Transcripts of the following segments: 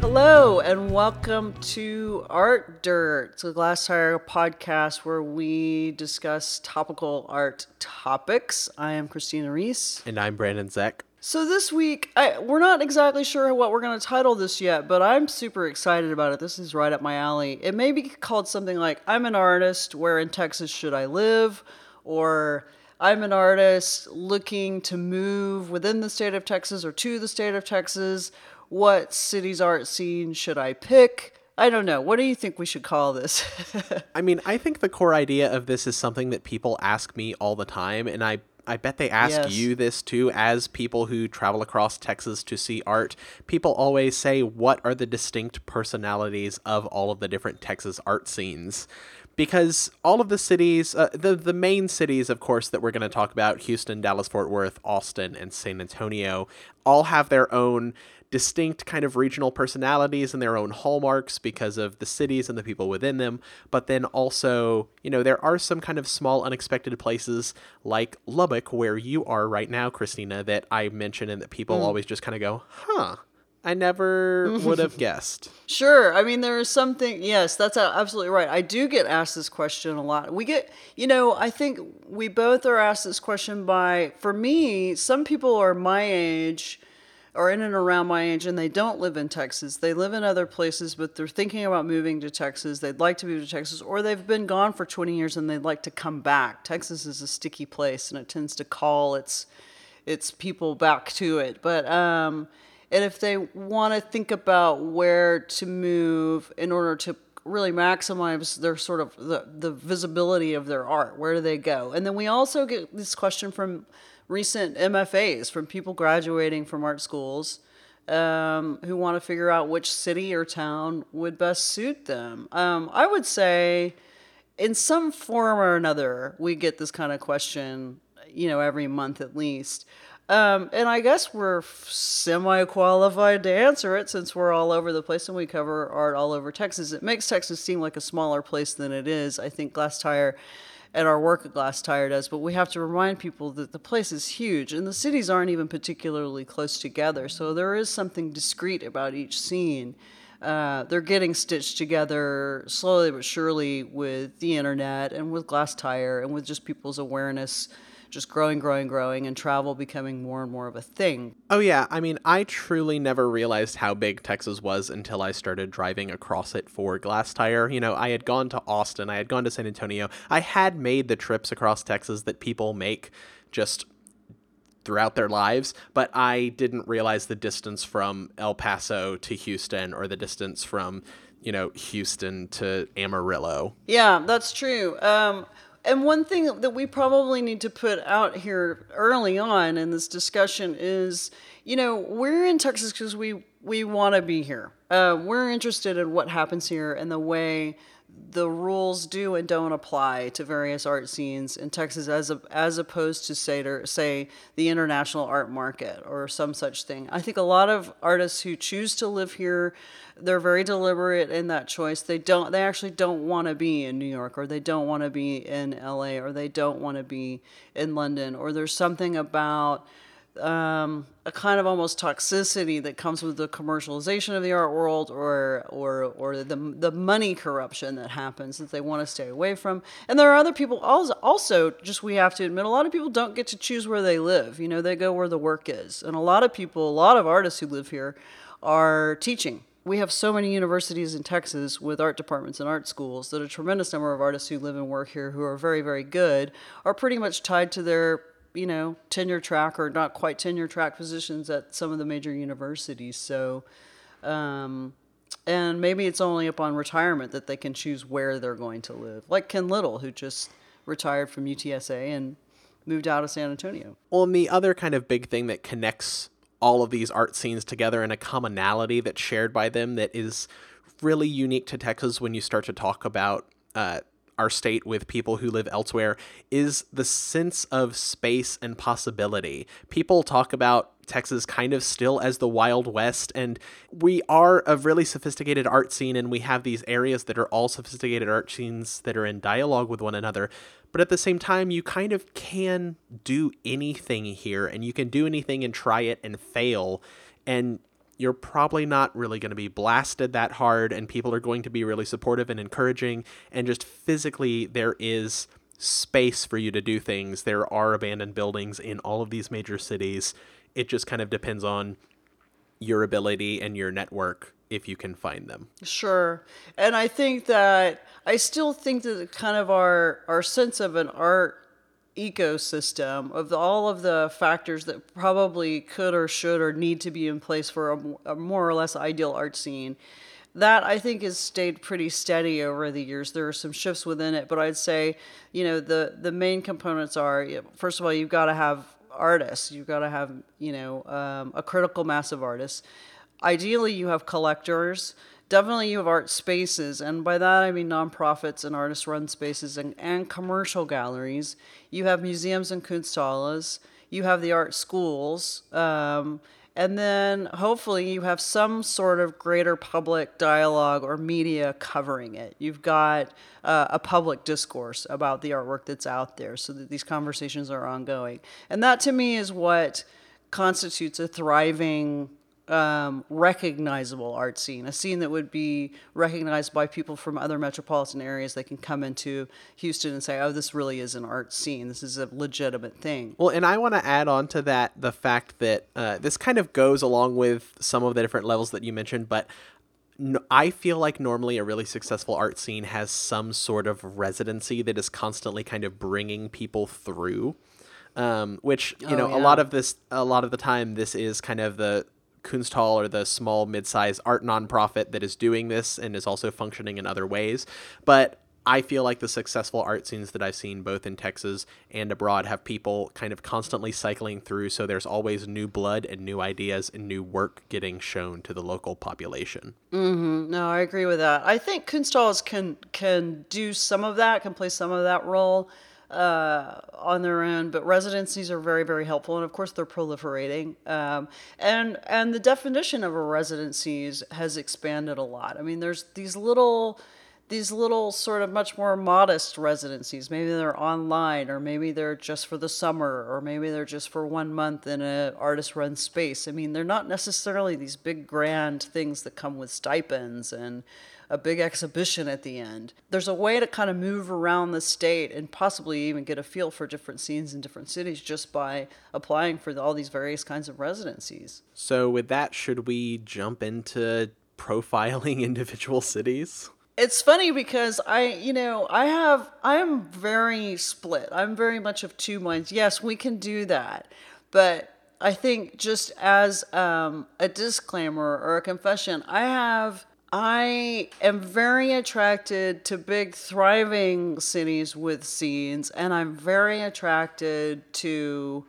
Hello, and welcome to Art Dirt. the a Glasstire podcast where we discuss topical art topics. I am Christina Rees. And I'm Brandon Zech. So this week, I, we're not exactly sure what we're going to title this yet, but I'm super excited about it. This is right up my alley. It may be called something like "I'm an artist. Where in Texas should I live?" or "I'm an artist looking to move within the state of Texas or to the state of Texas. What city's art scene should I pick?" I don't know. What do you think we should call this? I mean, I think the core idea of this is something that people ask me all the time, and I I bet they ask Yes. you this too, as people who travel across Texas to see art. People always say, What are the distinct personalities of all of the different Texas art scenes? Because all of the cities, uh, the, the main cities, of course, that we're going to talk about Houston, Dallas, Fort Worth, Austin, and San Antonio all have their own distinct kind of regional personalities and their own hallmarks because of the cities and the people within them. But then also, you know, there are some kind of small, unexpected places like Lubbock, where you are right now, Christina, that I mention and that people always just kind of go, huh, I never would have guessed. Sure. I mean, there is something. Yes, that's absolutely right. I do get asked this question a lot. We get, you know, I think we both are asked this question by, for me, some people are my age or in and around my age and they don't live in Texas. They live in other places, but they're thinking about moving to Texas. They'd like to move to Texas, or they've been gone for 20 years and they'd like to come back. Texas is a sticky place and it tends to call its its people back to it. But um, and if they want to think about where to move in order to really maximize their sort of the, the visibility of their art, where do they go? And then we also get this question from recent MFAs, from people graduating from art schools um, who want to figure out which city or town would best suit them. Um, I would say in some form or another, we get this kind of question, you know, every month at least. Um, and I guess we're semi qualified to answer it since we're all over the place and we cover art all over Texas. It makes Texas seem like a smaller place than it is. I think Glasstire and our work at Glasstire does, but we have to remind people that the place is huge and the cities aren't even particularly close together. So there is something discreet about each scene. Uh, they're getting stitched together slowly but surely with the internet and with Glasstire and with just people's awareness just growing, growing, growing, and travel becoming more and more of a thing. Oh, yeah. I mean, I truly never realized how big Texas was until I started driving across it for Glasstire. You know, I had gone to Austin, I had gone to San Antonio. I had made the trips across Texas that people make just throughout their lives, but I didn't realize the distance from El Paso to Houston or the distance from, you know, Houston to Amarillo. Yeah, that's true. Um, and one thing that we probably need to put out here early on in this discussion is, you know, we're in Texas because we we want to be here. Uh, we're interested in what happens here and the way the rules do and don't apply to various art scenes in Texas, as a, as opposed to say to say the international art market or some such thing. I think a lot of artists who choose to live here, they're very deliberate in that choice. They don't, they actually don't want to be in New York, or they don't want to be in L.A., or they don't want to be in London, or there's something about um, a kind of almost toxicity that comes with the commercialization of the art world or or or the the money corruption that happens that they want to stay away from. And there are other people also also just we have to admit a lot of people don't get to choose where they live. You know, they go where the work is. And a lot of people, a lot of artists who live here are teaching. We have so many universities in Texas with art departments and art schools that a tremendous number of artists who live and work here who are very very good are pretty much tied to their you know, tenure track or not quite tenure track positions at some of the major universities. So, um, and maybe it's only upon retirement that they can choose where they're going to live. Like Ken Little, who just retired from UTSA and moved out of San Antonio. Well, and the other kind of big thing that connects all of these art scenes together in a commonality that's shared by them that is really unique to Texas when you start to talk about uh, our state with people who live elsewhere is the sense of space and possibility. People talk about Texas kind of still as the Wild West. And we are a really sophisticated art scene, and we have these areas that are all sophisticated art scenes that are in dialogue with one another. But at the same time, you kind of can do anything here, and you can do anything and try it and fail. And you're probably not really going to be blasted that hard, and people are going to be really supportive and encouraging. And just physically, there is space for you to do things. There are abandoned buildings in all of these major cities it just kind of depends on your ability and your network if you can find them. Sure. And I think that I still think that kind of our our sense of an art ecosystem of the, all of the factors that probably could or should or need to be in place for a, a more or less ideal art scene that I think has stayed pretty steady over the years. There are some shifts within it, but I'd say, you know, the the main components are first of all, you've got to have artists. You've got to have, you know, um, a critical mass of artists. Ideally, you have collectors. Definitely, you have art spaces, and by that I mean nonprofits and artist-run spaces and, and commercial galleries. You have museums and kunsthalles. You have the art schools. Um, and then hopefully you have some sort of greater public dialogue or media covering it. You've got uh, a public discourse about the artwork that's out there so that these conversations are ongoing. And that to me is what constitutes a thriving um, recognizable art scene, a scene that would be recognized by people from other metropolitan areas that can come into Houston and say, oh, this really is an art scene. This is a legitimate thing. Well, and I want to add on to that the fact that uh, this kind of goes along with some of the different levels that you mentioned, but I feel like normally a really successful art scene has some sort of residency that is constantly kind of bringing people through. Um, which you oh, know, yeah. a lot of this, a lot of the time, this is kind of the Kunsthalle or the small mid-sized art nonprofit that is doing this and is also functioning in other ways. But I feel like the successful art scenes that I've seen both in Texas and abroad have people kind of constantly cycling through, so there's always new blood and new ideas and new work getting shown to the local population. Mm-hmm. No, I agree with that. I think Kunsthalles can can do some of that, can play some of that role uh, on their own, but residencies are very, very helpful, and of course they're proliferating. Um, and and the definition of a residencies has expanded a lot. I mean, there's these little these little sort of much more modest residencies. Maybe they're online, or maybe they're just for the summer, or maybe they're just for one month in an artist-run space. I mean, they're not necessarily these big grand things that come with stipends and a big exhibition at the end. There's a way to kind of move around the state and possibly even get a feel for different scenes in different cities just by applying for all these various kinds of residencies. So, with that, should we jump into profiling individual cities? It's funny because I, you know, I have, I am very split. I'm very much of two minds. Yes, we can do that. But I think just as um, a disclaimer or a confession, I have I am very attracted to big, thriving cities with scenes, and I'm very attracted to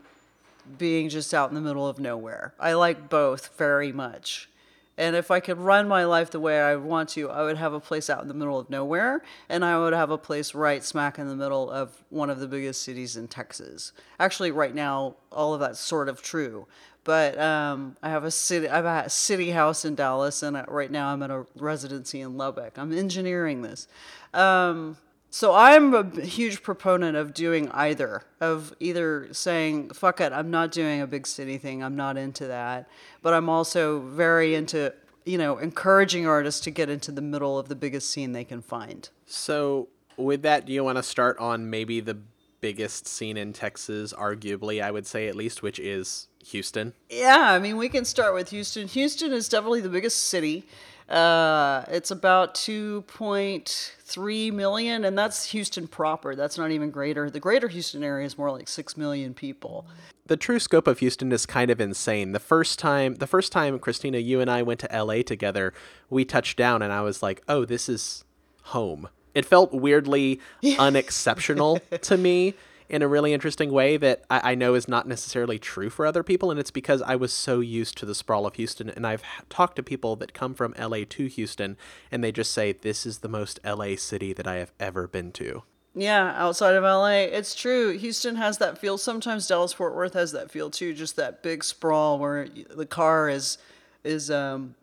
being just out in the middle of nowhere. I like both very much. And if I could run my life the way I want to, I would have a place out in the middle of nowhere, and I would have a place right smack in the middle of one of the biggest cities in Texas. Actually, right now, all of that's sort of true but um, I have a city. I have a city house in Dallas, and right now I'm at a residency in Lubbock. I'm engineering this, um, so I'm a huge proponent of doing either. Of either saying "fuck it," I'm not doing a big city thing. I'm not into that. But I'm also very into you know encouraging artists to get into the middle of the biggest scene they can find. So with that, do you want to start on maybe the biggest scene in Texas, arguably, I would say at least, which is Houston. Yeah, I mean, we can start with Houston. Houston is definitely the biggest city. Uh, it's about 2.3 million, and that's Houston proper. That's not even greater. The greater Houston area is more like 6 million people. The true scope of Houston is kind of insane. The first time, the first time Christina, you and I went to LA together, we touched down, and I was like, "Oh, this is home." it felt weirdly unexceptional to me in a really interesting way that I, I, know is not necessarily true for other people. And it's because I was so used to the sprawl of Houston. And I've talked to people that come from LA to Houston, and they just say, This is the most LA city that I have ever been to. Yeah, outside of LA, it's true. Houston has that feel. Sometimes Dallas Fort Worth has that feel too. Just that big sprawl where the car is is um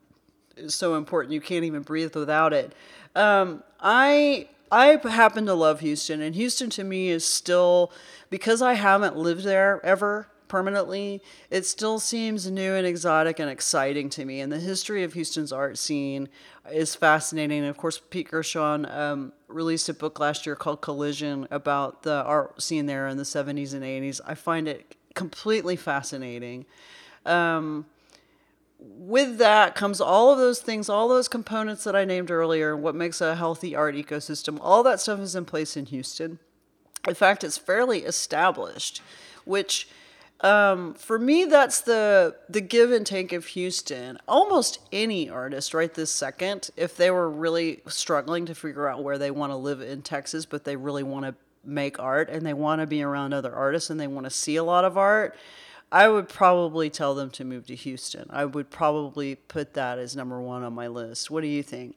is so important you can't even breathe without it. Um, I I happen to love Houston, and Houston to me is still because I haven't lived there ever permanently, it still seems new and exotic and exciting to me. And the history of Houston's art scene is fascinating. And of course, Pete Gershon um, released a book last year called Collision about the art scene there in the 70s and 80s. I find it completely fascinating. Um, with that comes all of those things, all those components that I named earlier, what makes a healthy art ecosystem, all that stuff is in place in Houston. In fact, it's fairly established, which um, for me, that's the the give and take of Houston. Almost any artist, right this second, if they were really struggling to figure out where they want to live in Texas, but they really want to make art and they want to be around other artists and they want to see a lot of art, I would probably tell them to move to Houston. I would probably put that as number one on my list. What do you think?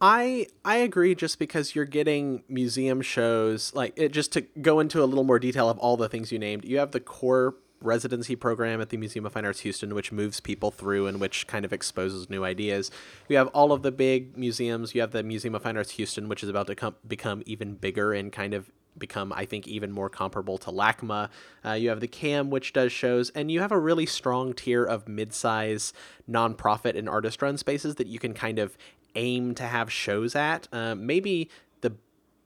I I agree just because you're getting museum shows like it just to go into a little more detail of all the things you named. You have the core residency program at the Museum of Fine Arts Houston, which moves people through and which kind of exposes new ideas. You have all of the big museums. You have the Museum of Fine Arts Houston, which is about to com- become even bigger and kind of become, I think, even more comparable to LACMA. Uh, you have the CAM, which does shows, and you have a really strong tier of mid-size nonprofit and artist-run spaces that you can kind of aim to have shows at. Uh, maybe the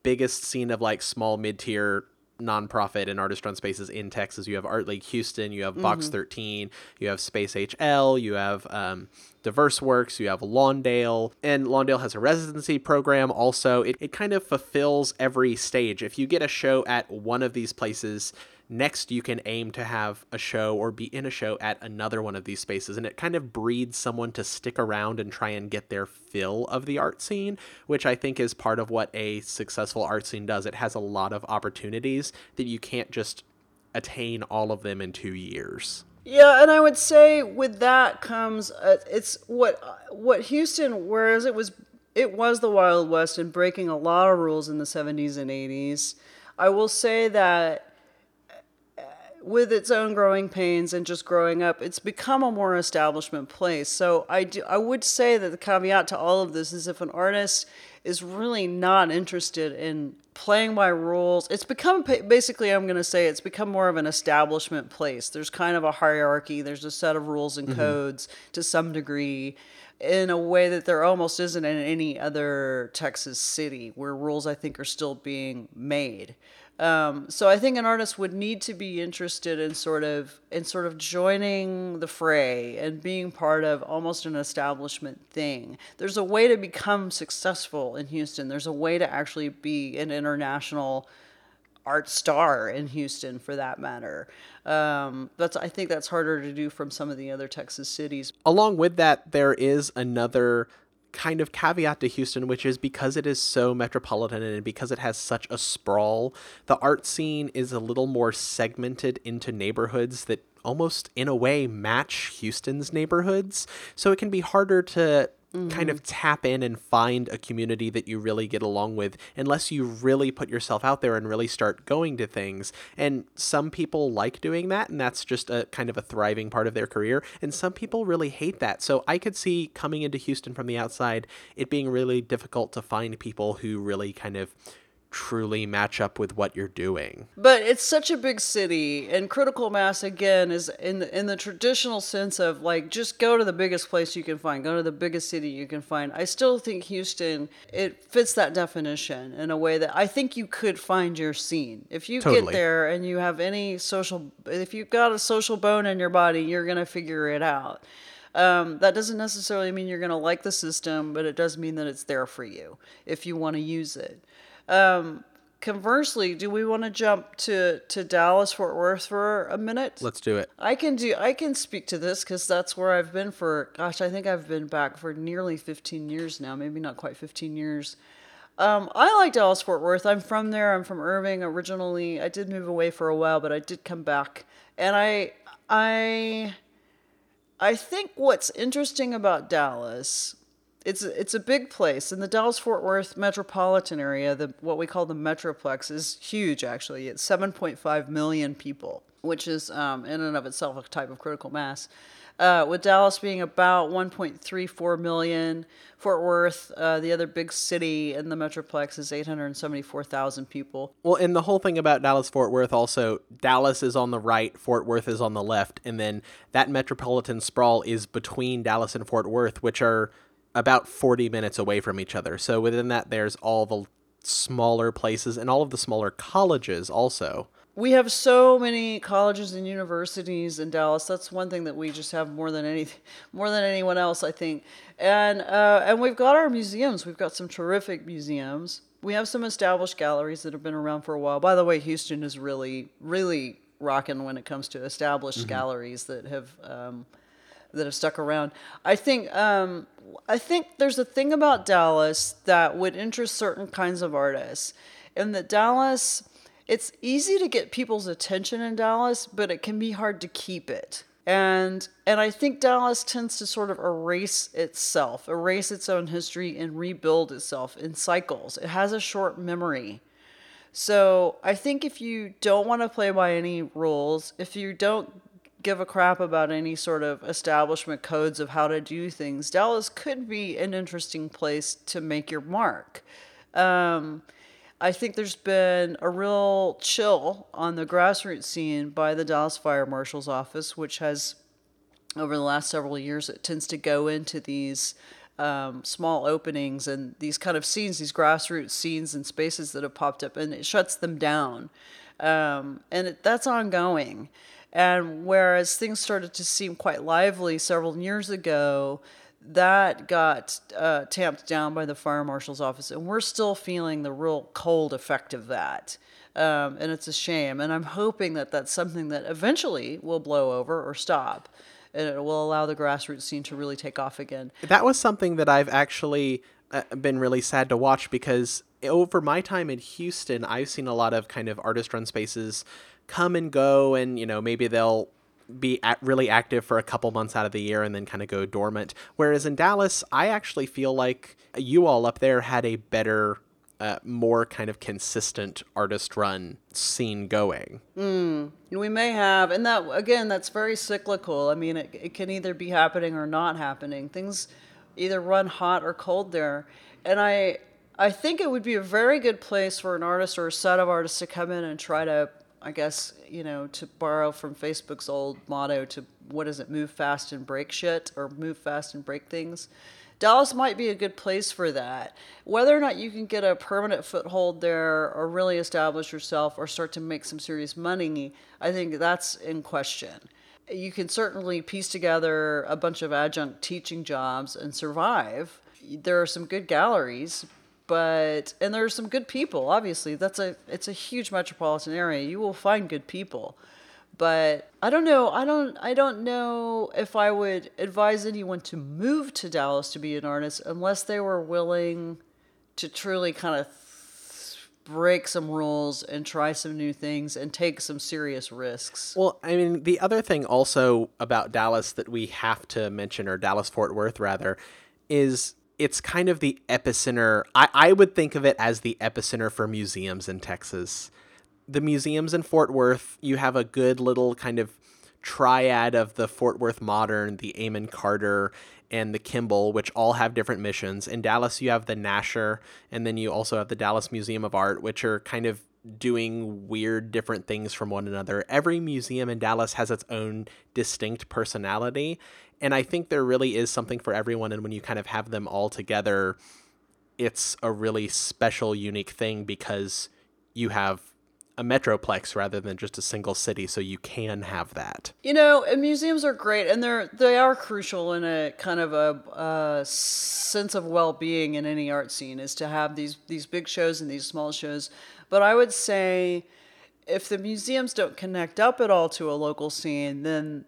biggest scene of like small mid-tier nonprofit and artist run spaces in Texas. You have Art League Houston, you have mm-hmm. Box 13, you have Space HL, you have um, Diverse Works, you have Lawndale, and Lawndale has a residency program also. It, it kind of fulfills every stage. If you get a show at one of these places, next you can aim to have a show or be in a show at another one of these spaces and it kind of breeds someone to stick around and try and get their fill of the art scene which i think is part of what a successful art scene does it has a lot of opportunities that you can't just attain all of them in two years yeah, and I would say with that comes uh, it's what what Houston whereas it was it was the Wild West and breaking a lot of rules in the 70s and 80s. I will say that with its own growing pains and just growing up, it's become a more establishment place. So I do, I would say that the caveat to all of this is if an artist is really not interested in playing by rules, it's become basically I'm going to say it's become more of an establishment place. There's kind of a hierarchy. There's a set of rules and mm-hmm. codes to some degree in a way that there almost isn't in any other Texas city where rules I think are still being made. Um, so I think an artist would need to be interested in sort of in sort of joining the fray and being part of almost an establishment thing. There's a way to become successful in Houston. There's a way to actually be an international art star in Houston, for that matter. Um, that's I think that's harder to do from some of the other Texas cities. Along with that, there is another kind of caveat to Houston, which is because it is so metropolitan and because it has such a sprawl, the art scene is a little more segmented into neighborhoods that almost in a way match Houston's neighborhoods. So it can be harder to mm-hmm. kind of tap in and find a community that you really get along with unless you really put yourself out there and really start going to things. And some people like doing that, and that's just a kind of a thriving part of their career. And some people really hate that. So I could see coming into Houston from the outside, it being really difficult to find people who really kind of truly match up with what you're doing. But it's such a big city, and critical mass again is in the, in the traditional sense of like just go to the biggest place you can find, go to the biggest city you can find. I still think Houston it fits that definition in a way that I think you could find your scene if you totally. get there and you have any social. If you've got a social bone in your body, you're gonna figure it out. Um, that doesn't necessarily mean you're going to like the system, but it does mean that it's there for you if you want to use it. Um, conversely, do we want to jump to to Dallas Fort Worth for a minute? Let's do it. I can do. I can speak to this because that's where I've been for. Gosh, I think I've been back for nearly 15 years now. Maybe not quite 15 years. Um, I like Dallas Fort Worth. I'm from there. I'm from Irving originally. I did move away for a while, but I did come back, and I I I think what's interesting about Dallas it's it's a big place in the Dallas Fort Worth metropolitan area. The what we call the Metroplex is huge. Actually, it's 7.5 million people, which is um, in and of itself a type of critical mass. Uh, with Dallas being about 1.34 million, Fort Worth, uh, the other big city in the Metroplex, is 874,000 people. Well, and the whole thing about Dallas Fort Worth also, Dallas is on the right, Fort Worth is on the left, and then that metropolitan sprawl is between Dallas and Fort Worth, which are about 40 minutes away from each other. So within that, there's all the smaller places and all of the smaller colleges also we have so many colleges and universities in Dallas. That's one thing that we just have more than any, more than anyone else, I think. And uh, and we've got our museums. We've got some terrific museums. We have some established galleries that have been around for a while. By the way, Houston is really, really rocking when it comes to established mm-hmm. galleries that have um, that have stuck around. I think um, I think there's a thing about Dallas that would interest certain kinds of artists, and that Dallas it's easy to get people's attention in Dallas, but it can be hard to keep it. And and I think Dallas tends to sort of erase itself, erase its own history and rebuild itself in cycles. It has a short memory. So, I think if you don't want to play by any rules, if you don't give a crap about any sort of establishment codes of how to do things, Dallas could be an interesting place to make your mark. Um, I think there's been a real chill on the grassroots scene by the Dallas Fire Marshal's office, which has, over the last several years, it tends to go into these um, small openings and these kind of scenes, these grassroots scenes and spaces that have popped up, and it shuts them down. Um, and it, that's ongoing. And whereas things started to seem quite lively several years ago, that got uh, tamped down by the fire marshal's office, and we're still feeling the real cold effect of that. Um, and it's a shame. And I'm hoping that that's something that eventually will blow over or stop, and it will allow the grassroots scene to really take off again. That was something that I've actually uh, been really sad to watch because over my time in Houston, I've seen a lot of kind of artist run spaces come and go, and you know maybe they'll be really active for a couple months out of the year and then kind of go dormant. Whereas in Dallas, I actually feel like you all up there had a better, uh, more kind of consistent artist run scene going. Mm, we may have, and that again, that's very cyclical. I mean, it, it can either be happening or not happening. Things either run hot or cold there, and I. I think it would be a very good place for an artist or a set of artists to come in and try to I guess, you know, to borrow from Facebook's old motto to what is it, move fast and break shit or move fast and break things. Dallas might be a good place for that. Whether or not you can get a permanent foothold there or really establish yourself or start to make some serious money, I think that's in question. You can certainly piece together a bunch of adjunct teaching jobs and survive. There are some good galleries, but and there are some good people obviously. That's a it's a huge metropolitan area. You will find good people. But i don't know i don't i don't know if i would advise anyone to move to dallas to be an artist unless they were willing to truly kind of break some rules and try some new things and take some serious risks. Well, I mean, the other thing also about Dallas that we have to mention, or Dallas Fort Worth rather, is it's kind of the epicenter. I, I would think of it as the epicenter for museums in Texas. The museums in Fort Worth, you have a good little kind of triad of the Fort Worth Modern, the Amon Carter, and the Kimbell, which all have different missions. In Dallas, you have the Nasher, and then you also have the Dallas Museum of Art, which are kind of doing weird different things from one another. Every museum in Dallas has its own distinct personality, and I think there really is something for everyone. And when you kind of have them all together, it's a really special, unique thing because you have a metroplex rather than just a single city so you can have that you know museums are great and they're they are crucial in a kind of a, a, sense of well-being in any art scene is to have these these big shows and these small shows but i would say if the museums don't connect up at all to a local scene then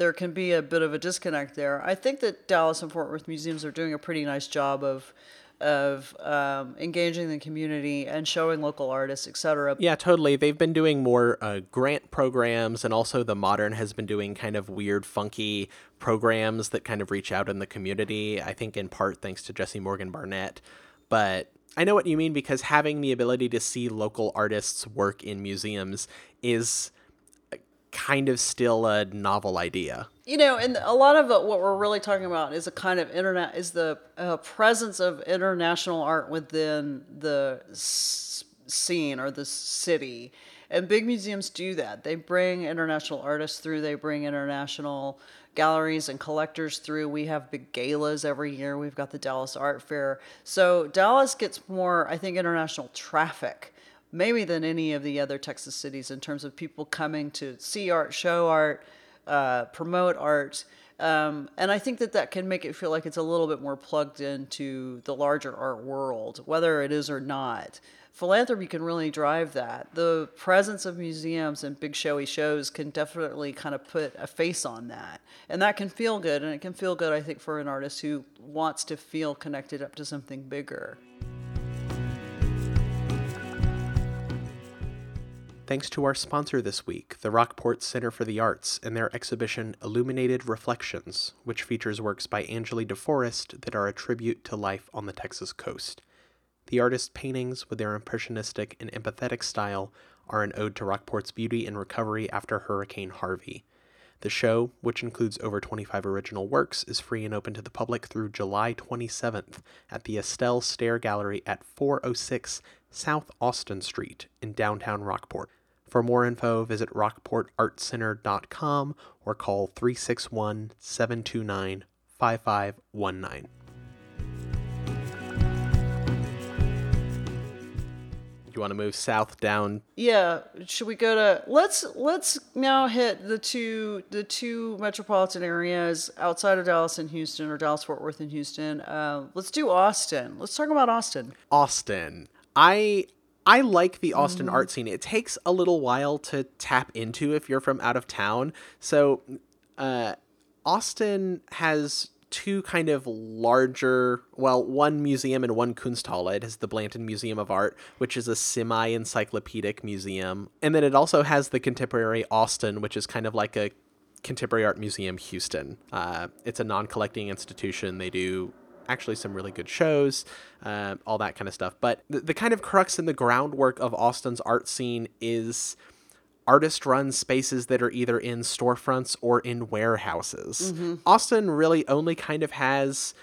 there can be a bit of a disconnect there. I think that Dallas and Fort Worth museums are doing a pretty nice job of of um, engaging the community and showing local artists, etc. Yeah, totally. They've been doing more uh, grant programs, and also the Modern has been doing kind of weird, funky programs that kind of reach out in the community. I think in part thanks to Jesse Morgan Barnett. But I know what you mean because having the ability to see local artists work in museums is kind of still a novel idea. You know, and a lot of what we're really talking about is a kind of internet is the uh, presence of international art within the scene or the city. And big museums do that. They bring international artists through. They bring international galleries and collectors through. We have big galas every year. We've got the Dallas Art Fair. So Dallas gets more, I think, international traffic maybe than any of the other Texas cities in terms of people coming to see art, show art, uh, promote art. Um, and I think that that can make it feel like it's a little bit more plugged into the larger art world, whether it is or not. Philanthropy can really drive that. The presence of museums and big showy shows can definitely kind of put a face on that. And that can feel good. And it can feel good, I think, for an artist who wants to feel connected up to something bigger. Thanks to our sponsor this week, the Rockport Center for the Arts, and their exhibition Illuminated Reflections, which features works by Angeli DeForest that are a tribute to life on the Texas coast. The artist's paintings, with their impressionistic and empathetic style, are an ode to Rockport's beauty and recovery after Hurricane Harvey. The show, which includes over 25 original works, is free and open to the public through July 27th at the Estelle Stair Gallery at 406 South Austin Street in downtown Rockport. For more info, visit rockportartcenter.com or call 361 729 5519. You want to move south down? Yeah, should we go to let's let's now hit the two the two metropolitan areas outside of Dallas and Houston or Dallas Fort Worth and Houston. Uh, let's do Austin. Let's talk about Austin. Austin. I I like the Austin mm-hmm. art scene. It takes a little while to tap into if you're from out of town. So, uh, Austin has two kind of larger, well, one museum and one Kunsthalle. It has the Blanton Museum of Art, which is a semi encyclopedic museum. And then it also has the Contemporary Austin, which is kind of like a Contemporary Art Museum Houston. Uh, it's a non collecting institution. They do actually some really good shows, uh, all that kind of stuff. But the, the kind of crux and the groundwork of Austin's art scene is artist run spaces that are either in storefronts or in warehouses. Mm-hmm. Austin really only kind of has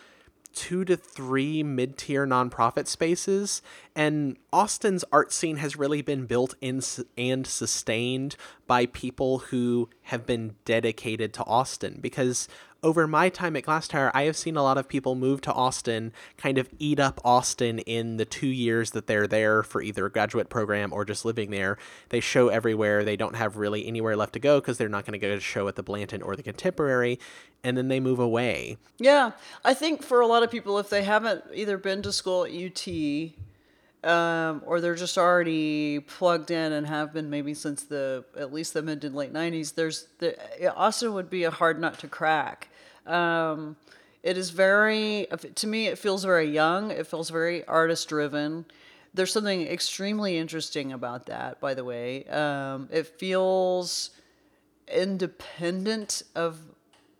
two to three mid tier nonprofit spaces. And Austin's art scene has really been built in and sustained by people who have been dedicated to Austin because over my time at Glasstire, I have seen a lot of people move to Austin, kind of eat up Austin in the two years that they're there for either a graduate program or just living there. They show everywhere. They don't have really anywhere left to go because they're not going to go to show at the Blanton or the Contemporary, and then they move away. Yeah, I think for a lot of people, if they haven't either been to school at UT um, or they're just already plugged in and have been maybe since the at least the mid to late 90s there's the, austin would be a hard nut to crack um, it is very to me it feels very young. It feels very artist driven there's something extremely interesting about that by the way. Um, it feels independent of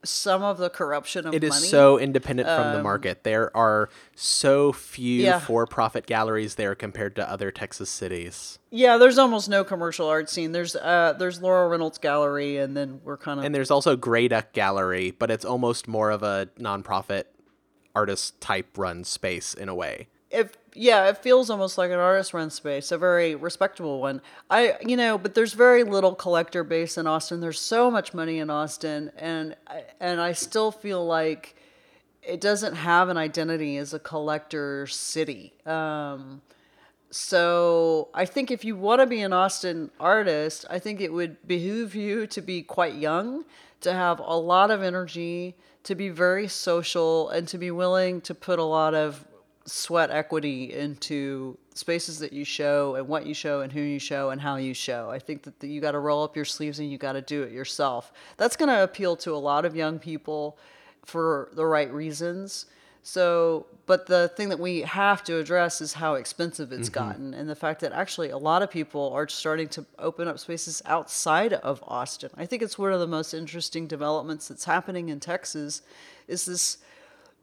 some of the corruption of it is money. so independent from um, the market. There are so few yeah. for-profit galleries there compared to other Texas cities. Yeah, there's almost no commercial art scene. There's uh, there's Lora Reynolds Gallery, and then we're kind of and there's also Grayduck Gallery, but it's almost more of a nonprofit artist type run space in a way it yeah, it feels almost like an artist run space, a very respectable one. I you know, but there's very little collector base in Austin. There's so much money in Austin, and and I still feel like it doesn't have an identity as a collector city. Um, so I think if you want to be an Austin artist, I think it would behoove you to be quite young, to have a lot of energy, to be very social, and to be willing to put a lot of sweat equity into spaces that you show and what you show and who you show and how you show. I think that the, you got to roll up your sleeves and you got to do it yourself. That's going to appeal to a lot of young people for the right reasons. So, but the thing that we have to address is how expensive it's mm-hmm. gotten, and the fact that actually a lot of people are starting to open up spaces outside of Austin. I think it's one of the most interesting developments that's happening in Texas. Is this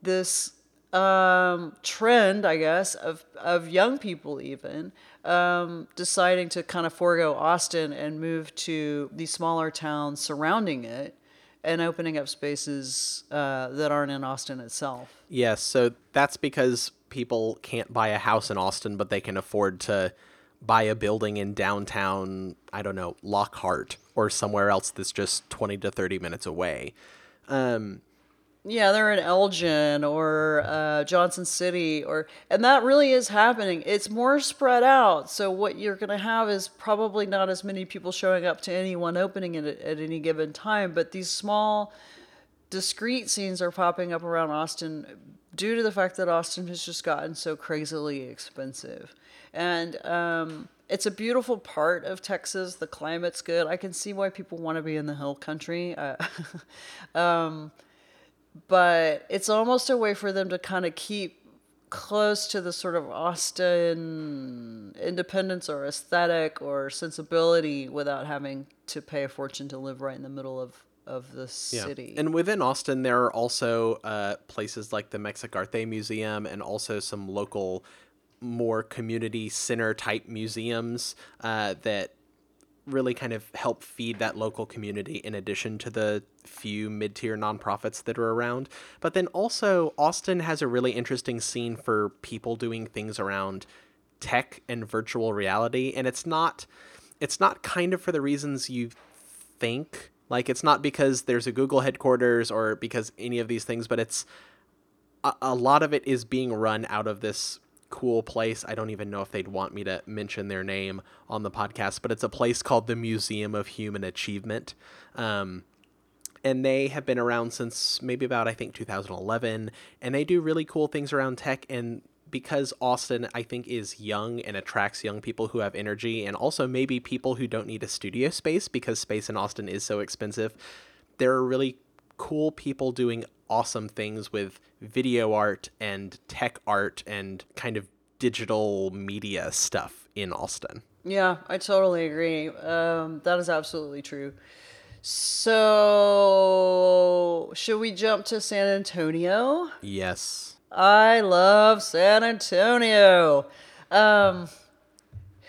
this um, trend, I guess, of of young people even um, deciding to kind of forego Austin and move to these smaller towns surrounding it and opening up spaces uh, that aren't in Austin itself. Yes, so that's because people can't buy a house in Austin, but they can afford to buy a building in downtown, I don't know, Lockhart or somewhere else that's just 20 to 30 minutes away. Um, Yeah, they're in Elgin or uh, Johnson City, or and that really is happening. It's more spread out, so what you're going to have is probably not as many people showing up to any one opening at, at any given time. But these small, discrete scenes are popping up around Austin due to the fact that Austin has just gotten so crazily expensive, and um, it's a beautiful part of Texas. The climate's good. I can see why people want to be in the hill country. Uh, um, but it's almost a way for them to kind of keep close to the sort of Austin independence or aesthetic or sensibility without having to pay a fortune to live right in the middle of of the city. And within Austin, there are also uh, places like the Mexic-Arte Museum and also some local, more community center type museums uh, that really kind of help feed that local community in addition to the few mid tier nonprofits that are around. But then also, Austin has a really interesting scene for people doing things around tech and virtual reality. And it's not. It's not kind of for the reasons you think. Like it's not because there's a Google headquarters or because any of these things, but it's a, a lot of it is being run out of this cool place. I don't even know if they'd want me to mention their name on the podcast, but it's a place called the Museum of Human Achievement. Um, and they have been around since maybe about I think 2011 and they do really cool things around tech and because Austin I think is young and attracts young people who have energy and also maybe people who don't need a studio space because space in Austin is so expensive there are really cool people doing awesome things with video art and tech art and kind of digital media stuff in Austin. Yeah, I totally agree. Um, that is absolutely true. So, should we jump to San Antonio? Yes. I love San Antonio. Um,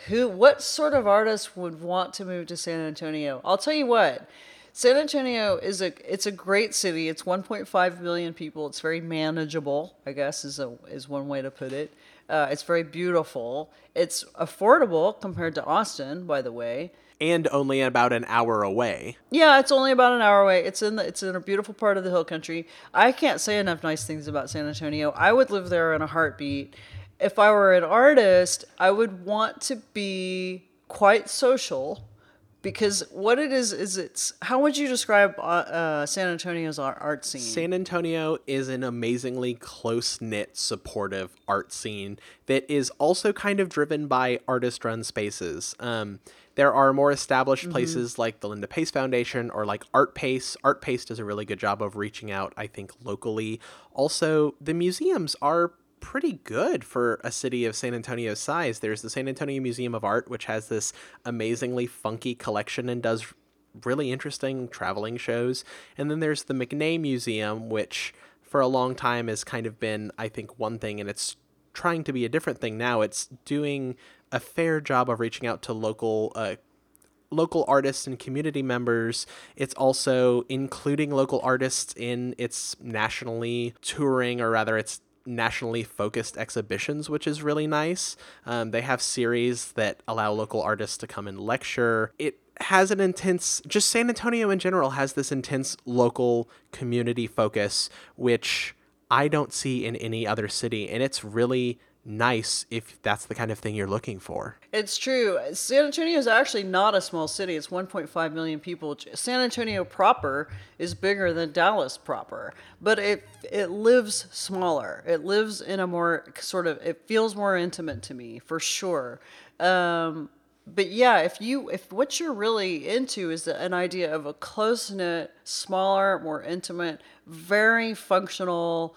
who? What sort of artist would want to move to San Antonio? I'll tell you what. San Antonio is a it's a great city. It's 1.5 million people. It's very manageable, I guess is a is one way to put it. Uh, it's very beautiful. It's affordable compared to Austin, by the way. And only about an hour away. Yeah, it's only about an hour away. It's in the, it's in a beautiful part of the hill country. I can't say enough nice things about San Antonio. I would live there in a heartbeat. If I were an artist, I would want to be quite social because what it is is it's how would you describe uh, uh, San Antonio's art, scene? San Antonio is an amazingly close knit, supportive art scene that is also kind of driven by artist run spaces. Um, there are more established places like the Linda Pace Foundation or like Artpace. Art Pace does a really good job of reaching out, I think, locally. Also, the museums are pretty good for a city of San Antonio's size. There's the San Antonio Museum of Art, which has this amazingly funky collection and does really interesting traveling shows. And then there's the McNay Museum, which for a long time has kind of been, I think, one thing, and it's trying to be a different thing now. It's doing a fair job of reaching out to local uh, local artists and community members. It's also including local artists in its nationally touring, or rather, its nationally focused exhibitions, which is really nice. Um, they have series that allow local artists to come and lecture. It has an intense, just San Antonio in general has this intense local community focus, which I don't see in any other city. And it's really nice if that's the kind of thing you're looking for. It's true. San Antonio is actually not a small city. It's 1.5 million people. San Antonio proper is bigger than Dallas proper, but it it lives smaller. It lives in a more sort of. It feels more intimate to me for sure. Um, but yeah, if you if what you're really into is an idea of a close knit, smaller, more intimate, very functional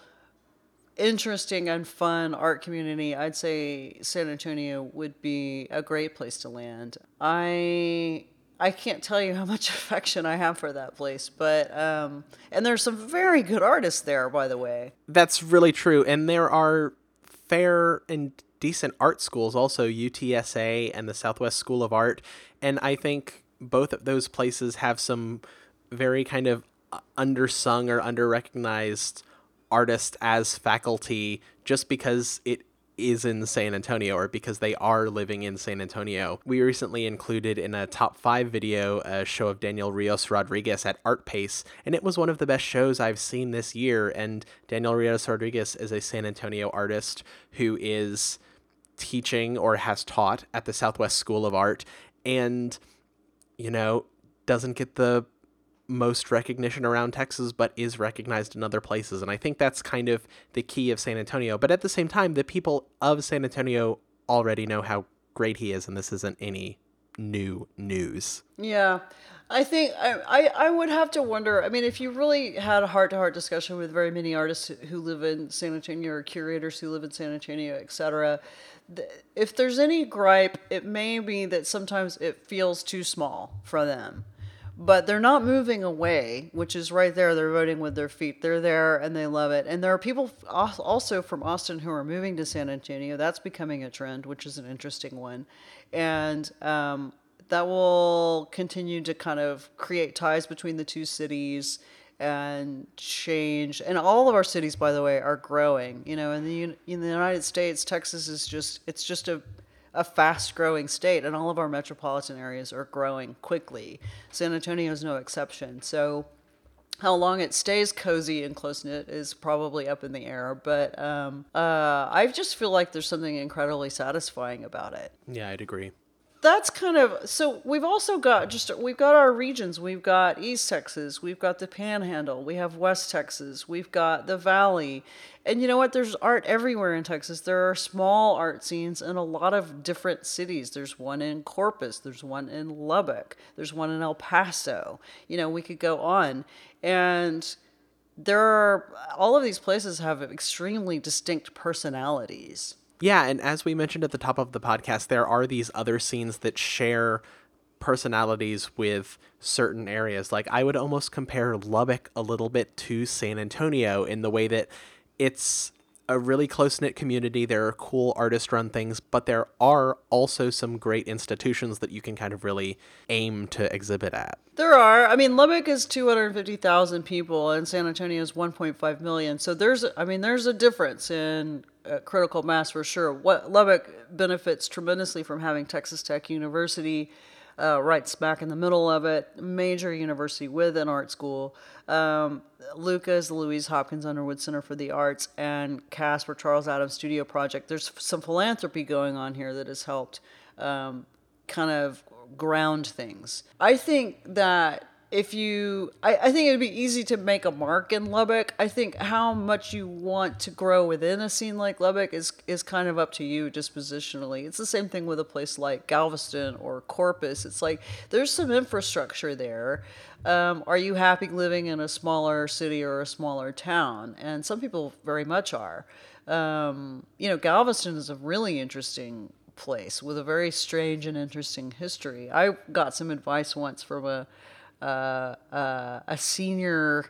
interesting and fun art community, I'd say San Antonio would be a great place to land. I I can't tell you how much affection I have for that place, but um, and there's some very good artists there, by the way. That's really true, and there are fair and decent art schools also UTSA and the Southwest School of Art, and I think both of those places have some very kind of undersung or underrecognized artists as faculty just because it is in San Antonio or because they are living in San Antonio. We recently included in a top five video a show of Daniel Rios Rodriguez at Artpace, and it was one of the best shows I've seen this year. And Daniel Rios Rodriguez is a San Antonio artist who is teaching or has taught at the Southwest School of Art and, you know, doesn't get the most recognition around Texas, but is recognized in other places. And I think that's kind of the key of San Antonio. But at the same time, the people of San Antonio already know how great he is, and this isn't any new news. Yeah. I think I, I, I would have to wonder. I mean, if you really had a heart to heart discussion with very many artists who live in San Antonio or curators who live in San Antonio, et cetera, if there's any gripe, it may be that sometimes it feels too small for them but they're not moving away, which is right there. They're voting with their feet. They're there and they love it. And there are people also from Austin who are moving to San Antonio. That's becoming a trend, which is an interesting one. And um, that will continue to kind of create ties between the two cities and change. And all of our cities, by the way, are growing. You know, in the in the United States, Texas is just it's just a a fast growing state, and all of our metropolitan areas are growing quickly. San Antonio is no exception. So, how long it stays cozy and close knit is probably up in the air, but um, uh, I just feel like there's something incredibly satisfying about it. Yeah, I'd agree that's kind of so we've also got just we've got our regions. We've got east texas. We've got the panhandle. We have west texas. We've got the valley. And you know what? There's art everywhere in texas. There are small art scenes in a lot of different cities. There's one in corpus. There's one in lubbock. There's one in el paso. You know we could go on. And there are all of these places have extremely distinct personalities yeah, and as we mentioned at the top of the podcast, there are these other scenes that share personalities with certain areas. Like I would almost compare Lubbock a little bit to San Antonio in the way that it's a really close knit community. There are cool artist run things, but there are also some great institutions that you can kind of really aim to exhibit at. There are. I mean, Lubbock is 250,000 people and San Antonio is 1.5 million. So there's, I mean, there's a difference in uh, critical mass for sure. What Lubbock benefits tremendously from having Texas Tech University uh, right smack in the middle of it, major university with an art school. Um, Louise Hopkins Underwood Center for the Arts, and Casper Charles Adams Studio Project. There's some philanthropy going on here that has helped um, kind of ground things. I think that if you I, I think it would be easy to make a mark in Lubbock. I think how much you want to grow within a scene like Lubbock is is kind of up to you dispositionally. It's the same thing with a place like Galveston or Corpus. It's like there's some infrastructure there. Um, are you happy living in a smaller city or a smaller town? And some people very much are. Um, you know, Galveston is a really interesting place with a very strange and interesting history. I got some advice once from a uh, uh, a senior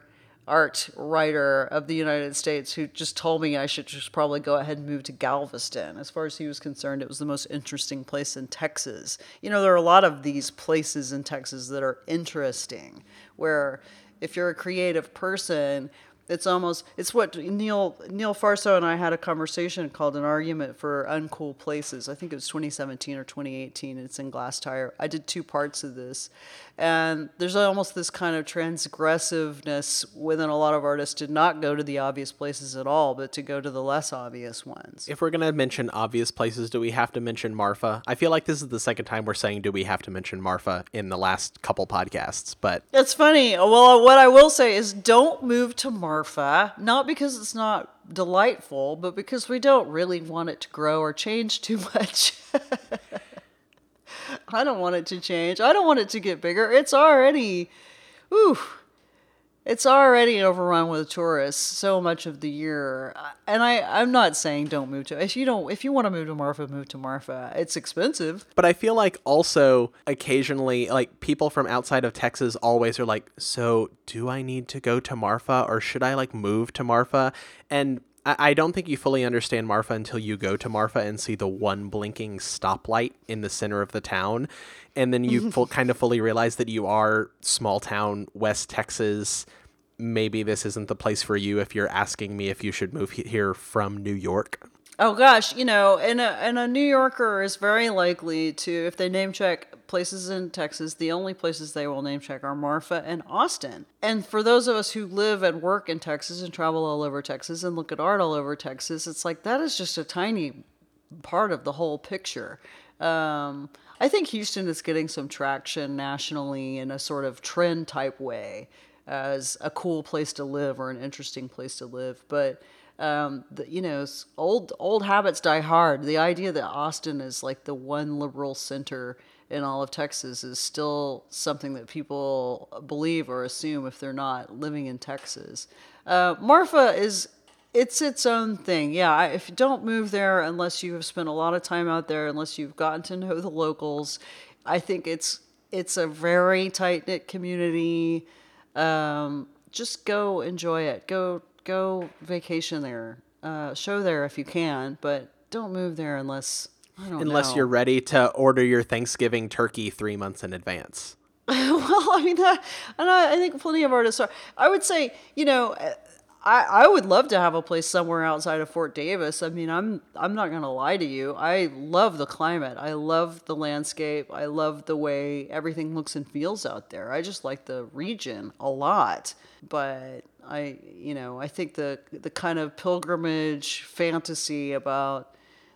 art writer of the United States who just told me I should just probably go ahead and move to Galveston. As far as he was concerned, it was the most interesting place in Texas. You know, there are a lot of these places in Texas that are interesting, where if you're a creative person, it's almost it's what Neil Neil Fauerso and I had a conversation called an argument for uncool places. I think it was 2017 or 2018. It's in Glasstire. I did two parts of this, and there's almost this kind of transgressiveness within a lot of artists to not go to the obvious places at all, but to go to the less obvious ones. If we're gonna mention obvious places, do we have to mention Marfa? I feel like this is the second time we're saying do we have to mention Marfa in the last couple podcasts, but it's funny. Well, what I will say is don't move to Marfa Not because it's not delightful, but because we don't really want it to grow or change too much. I don't want it to change. I don't want it to get bigger. It's already, ooh, it's already overrun with tourists so much of the year. Uh, and I, I'm not saying don't move to if you don't if you want to move to Marfa, move to Marfa. It's expensive. But I feel like also occasionally like people from outside of Texas always are like, so do I need to go to Marfa or should I like move to Marfa? And I don't think you fully understand Marfa until you go to Marfa and see the one blinking stoplight in the center of the town. And then you full, kind of fully realize that you are small town West Texas. Maybe this isn't the place for you if you're asking me if you should move here from New York. Oh gosh, you know, and a and a New Yorker is very likely to, if they name check places in Texas, the only places they will name check are Marfa and Austin. And for those of us who live and work in Texas and travel all over Texas and look at art all over Texas, it's like that is just a tiny part of the whole picture. Um, I think Houston is getting some traction nationally in a sort of trend type way as a cool place to live or an interesting place to live, but um, the, you know, old old habits die hard. The idea that Austin is like the one liberal center in all of Texas is still something that people believe or assume if they're not living in Texas. Uh, Marfa is it's its own thing. Yeah, I, if you don't move there unless you have spent a lot of time out there, unless you've gotten to know the locals, I think it's it's a very tight knit community. Um, just go enjoy it. Go go vacation there, uh, show there if you can, but don't move there unless unless know. you're ready to order your Thanksgiving turkey three months in advance. well, I mean, I, I think plenty of artists are. I would say, you know, I, I would love to have a place somewhere outside of Fort Davis. I mean, I'm I'm not gonna lie to you. I love the climate. I love the landscape. I love the way everything looks and feels out there. I just like the region a lot. But I, you know, I think the the kind of pilgrimage fantasy about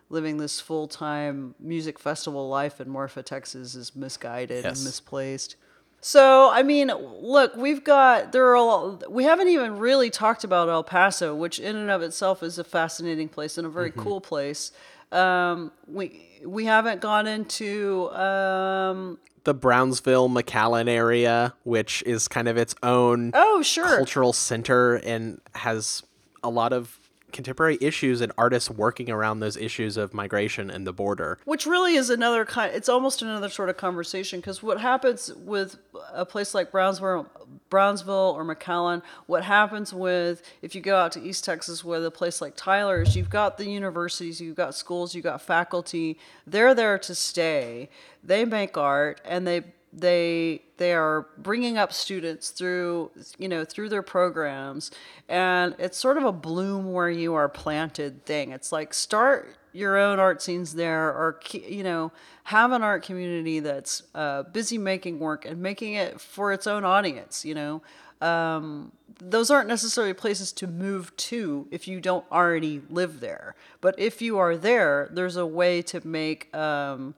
living this full time music festival life in Marfa, Texas, is misguided yes. and misplaced. So, I mean, look, we've got there are a, we haven't even really talked about El Paso, which in and of itself is a fascinating place and a very mm-hmm. cool place. Um, we we haven't gone into um, the Brownsville McAllen area, which is kind of its own oh sure cultural center and has a lot of contemporary issues and artists working around those issues of migration and the border. Which really is another kind. It's almost another sort of conversation because what happens with a place like Brownsville, Brownsville or McAllen, what happens with if you go out to East Texas with a place like Tyler is you've got the universities, you've got schools, you've got faculty. They're there to stay. They make art and they they they are bringing up students through you know through their programs and it's sort of a bloom where you are planted thing. It's like start your own art scenes there or you know have an art community that's uh, busy making work and making it for its own audience you know? Um, those aren't necessarily places to move to if you don't already live there. But if you are there there's a way to make um,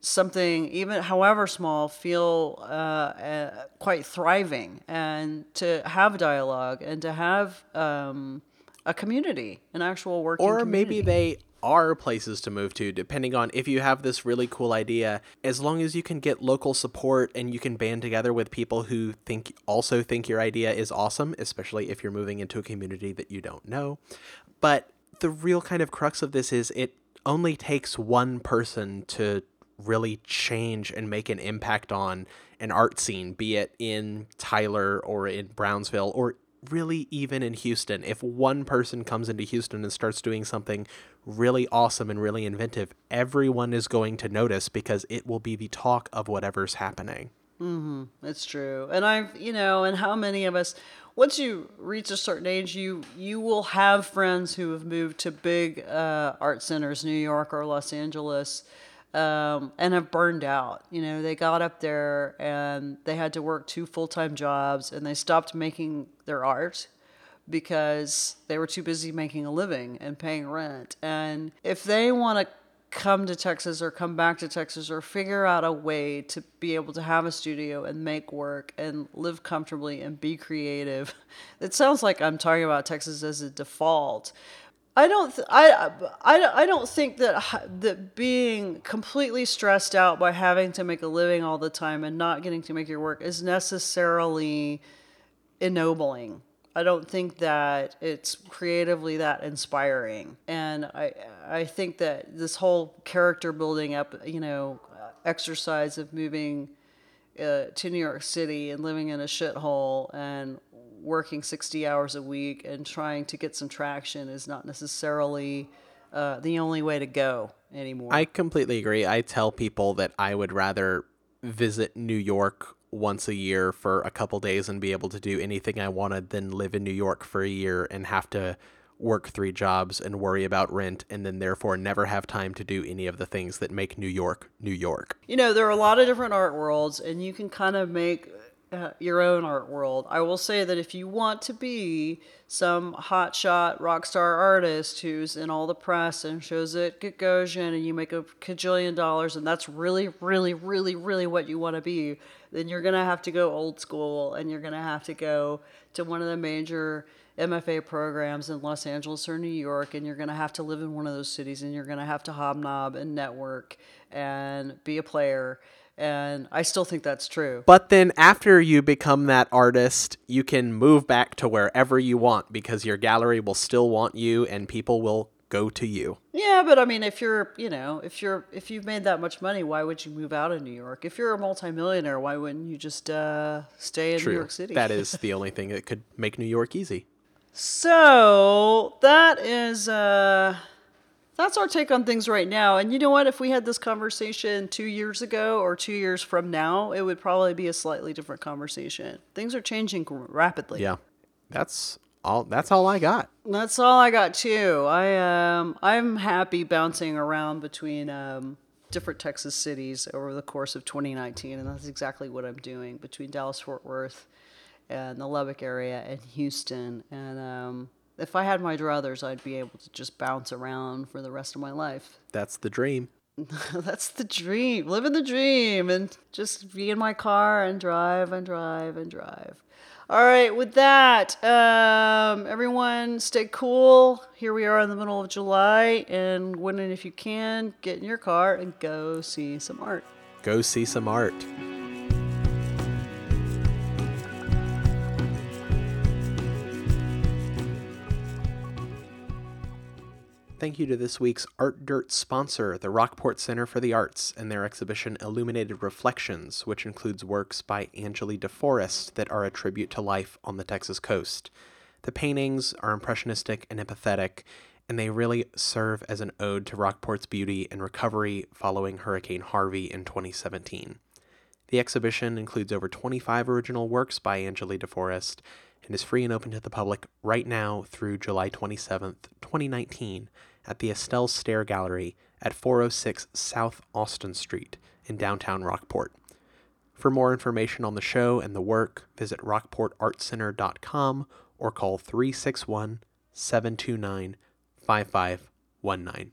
something, even however small, feel uh, uh, quite thriving and to have dialogue and to have um, a community, an actual working Or community. maybe they are places to move to, depending on if you have this really cool idea. As long as you can get local support and you can band together with people who think also think your idea is awesome, especially if you're moving into a community that you don't know. But the real kind of crux of this is it only takes one person to really change and make an impact on an art scene, be it in Tyler or in Brownsville or really even in Houston. If one person comes into Houston and starts doing something really awesome and really inventive, everyone is going to notice because it will be the talk of whatever's happening. Mm-hmm. It's true. And I've, you know, and how many of us, once you reach a certain age, you you will have friends who have moved to big uh, art centers, New York or Los Angeles, um, and have burned out. You know, they got up there and they had to work two full time jobs and they stopped making their art because they were too busy making a living and paying rent. And if they want to come to Texas or come back to Texas or figure out a way to be able to have a studio and make work and live comfortably and be creative. It sounds like I'm talking about Texas as a default, I don't. Th- I, I. I don't think that that being completely stressed out by having to make a living all the time and not getting to make your work is necessarily ennobling. I don't think that it's creatively that inspiring. And I I think that this whole character building up, you know, exercise of moving uh, to New York City and living in a shithole and working 60 hours a week and trying to get some traction is not necessarily uh, the only way to go anymore. I completely agree. I tell people that I would rather visit New York once a year for a couple days and be able to do anything I wanted than live in New York for a year and have to work three jobs and worry about rent and then therefore never have time to do any of the things that make New York New York. You know, there are a lot of different art worlds and you can kind of make uh, your own art world. I will say that if you want to be some hotshot rock star artist who's in all the press and shows at Gagosian and you make a cajillion dollars and that's really, really, really, really what you want to be, then you're going to have to go old school and you're going to have to go to one of the major MFA programs in Los Angeles or New York, and you're going to have to live in one of those cities, and you're going to have to hobnob and network and be a player. And I still think that's true. But then after you become that artist, you can move back to wherever you want because your gallery will still want you and people will go to you. Yeah, but I mean, if you're, you know, if you're, if you've made that much money, why would you move out of New York? If you're a multimillionaire, why wouldn't you just uh, stay in True. New York City? That is the only thing that could make New York easy. So that is uh that's our take on things right now. And you know what? If we had this conversation two years ago or two years from now, it would probably be a slightly different conversation. Things are changing rapidly. Yeah. That's all that's all I got. That's all I got too. I um I'm happy bouncing around between um different Texas cities over the course of 2019 and that's exactly what I'm doing between Dallas Fort Worth and the Lubbock area and Houston and um if I had my druthers, I'd be able to just bounce around for the rest of my life. That's the dream. That's the dream. Living the dream and just be in my car and drive and drive and drive. All right, with that, um, everyone stay cool. Here we are in the middle of July, and when and if you can, get in your car and go see some art. Go see some art. Thank you to this week's Art Dirt sponsor, the Rockport Center for the Arts, and their exhibition Illuminated Reflections, which includes works by Angeli DeForest that are a tribute to life on the Texas coast. The paintings are impressionistic and empathetic, and they really serve as an ode to Rockport's beauty and recovery following Hurricane Harvey in 2017. The exhibition includes over 25 original works by Angeli DeForest and is free and open to the public right now through July 27th, 2019 at the Estelle Stair Gallery at 406 South Austin Street in downtown Rockport. For more information on the show and the work, visit rockportartcenter.com or call 361 729 5519.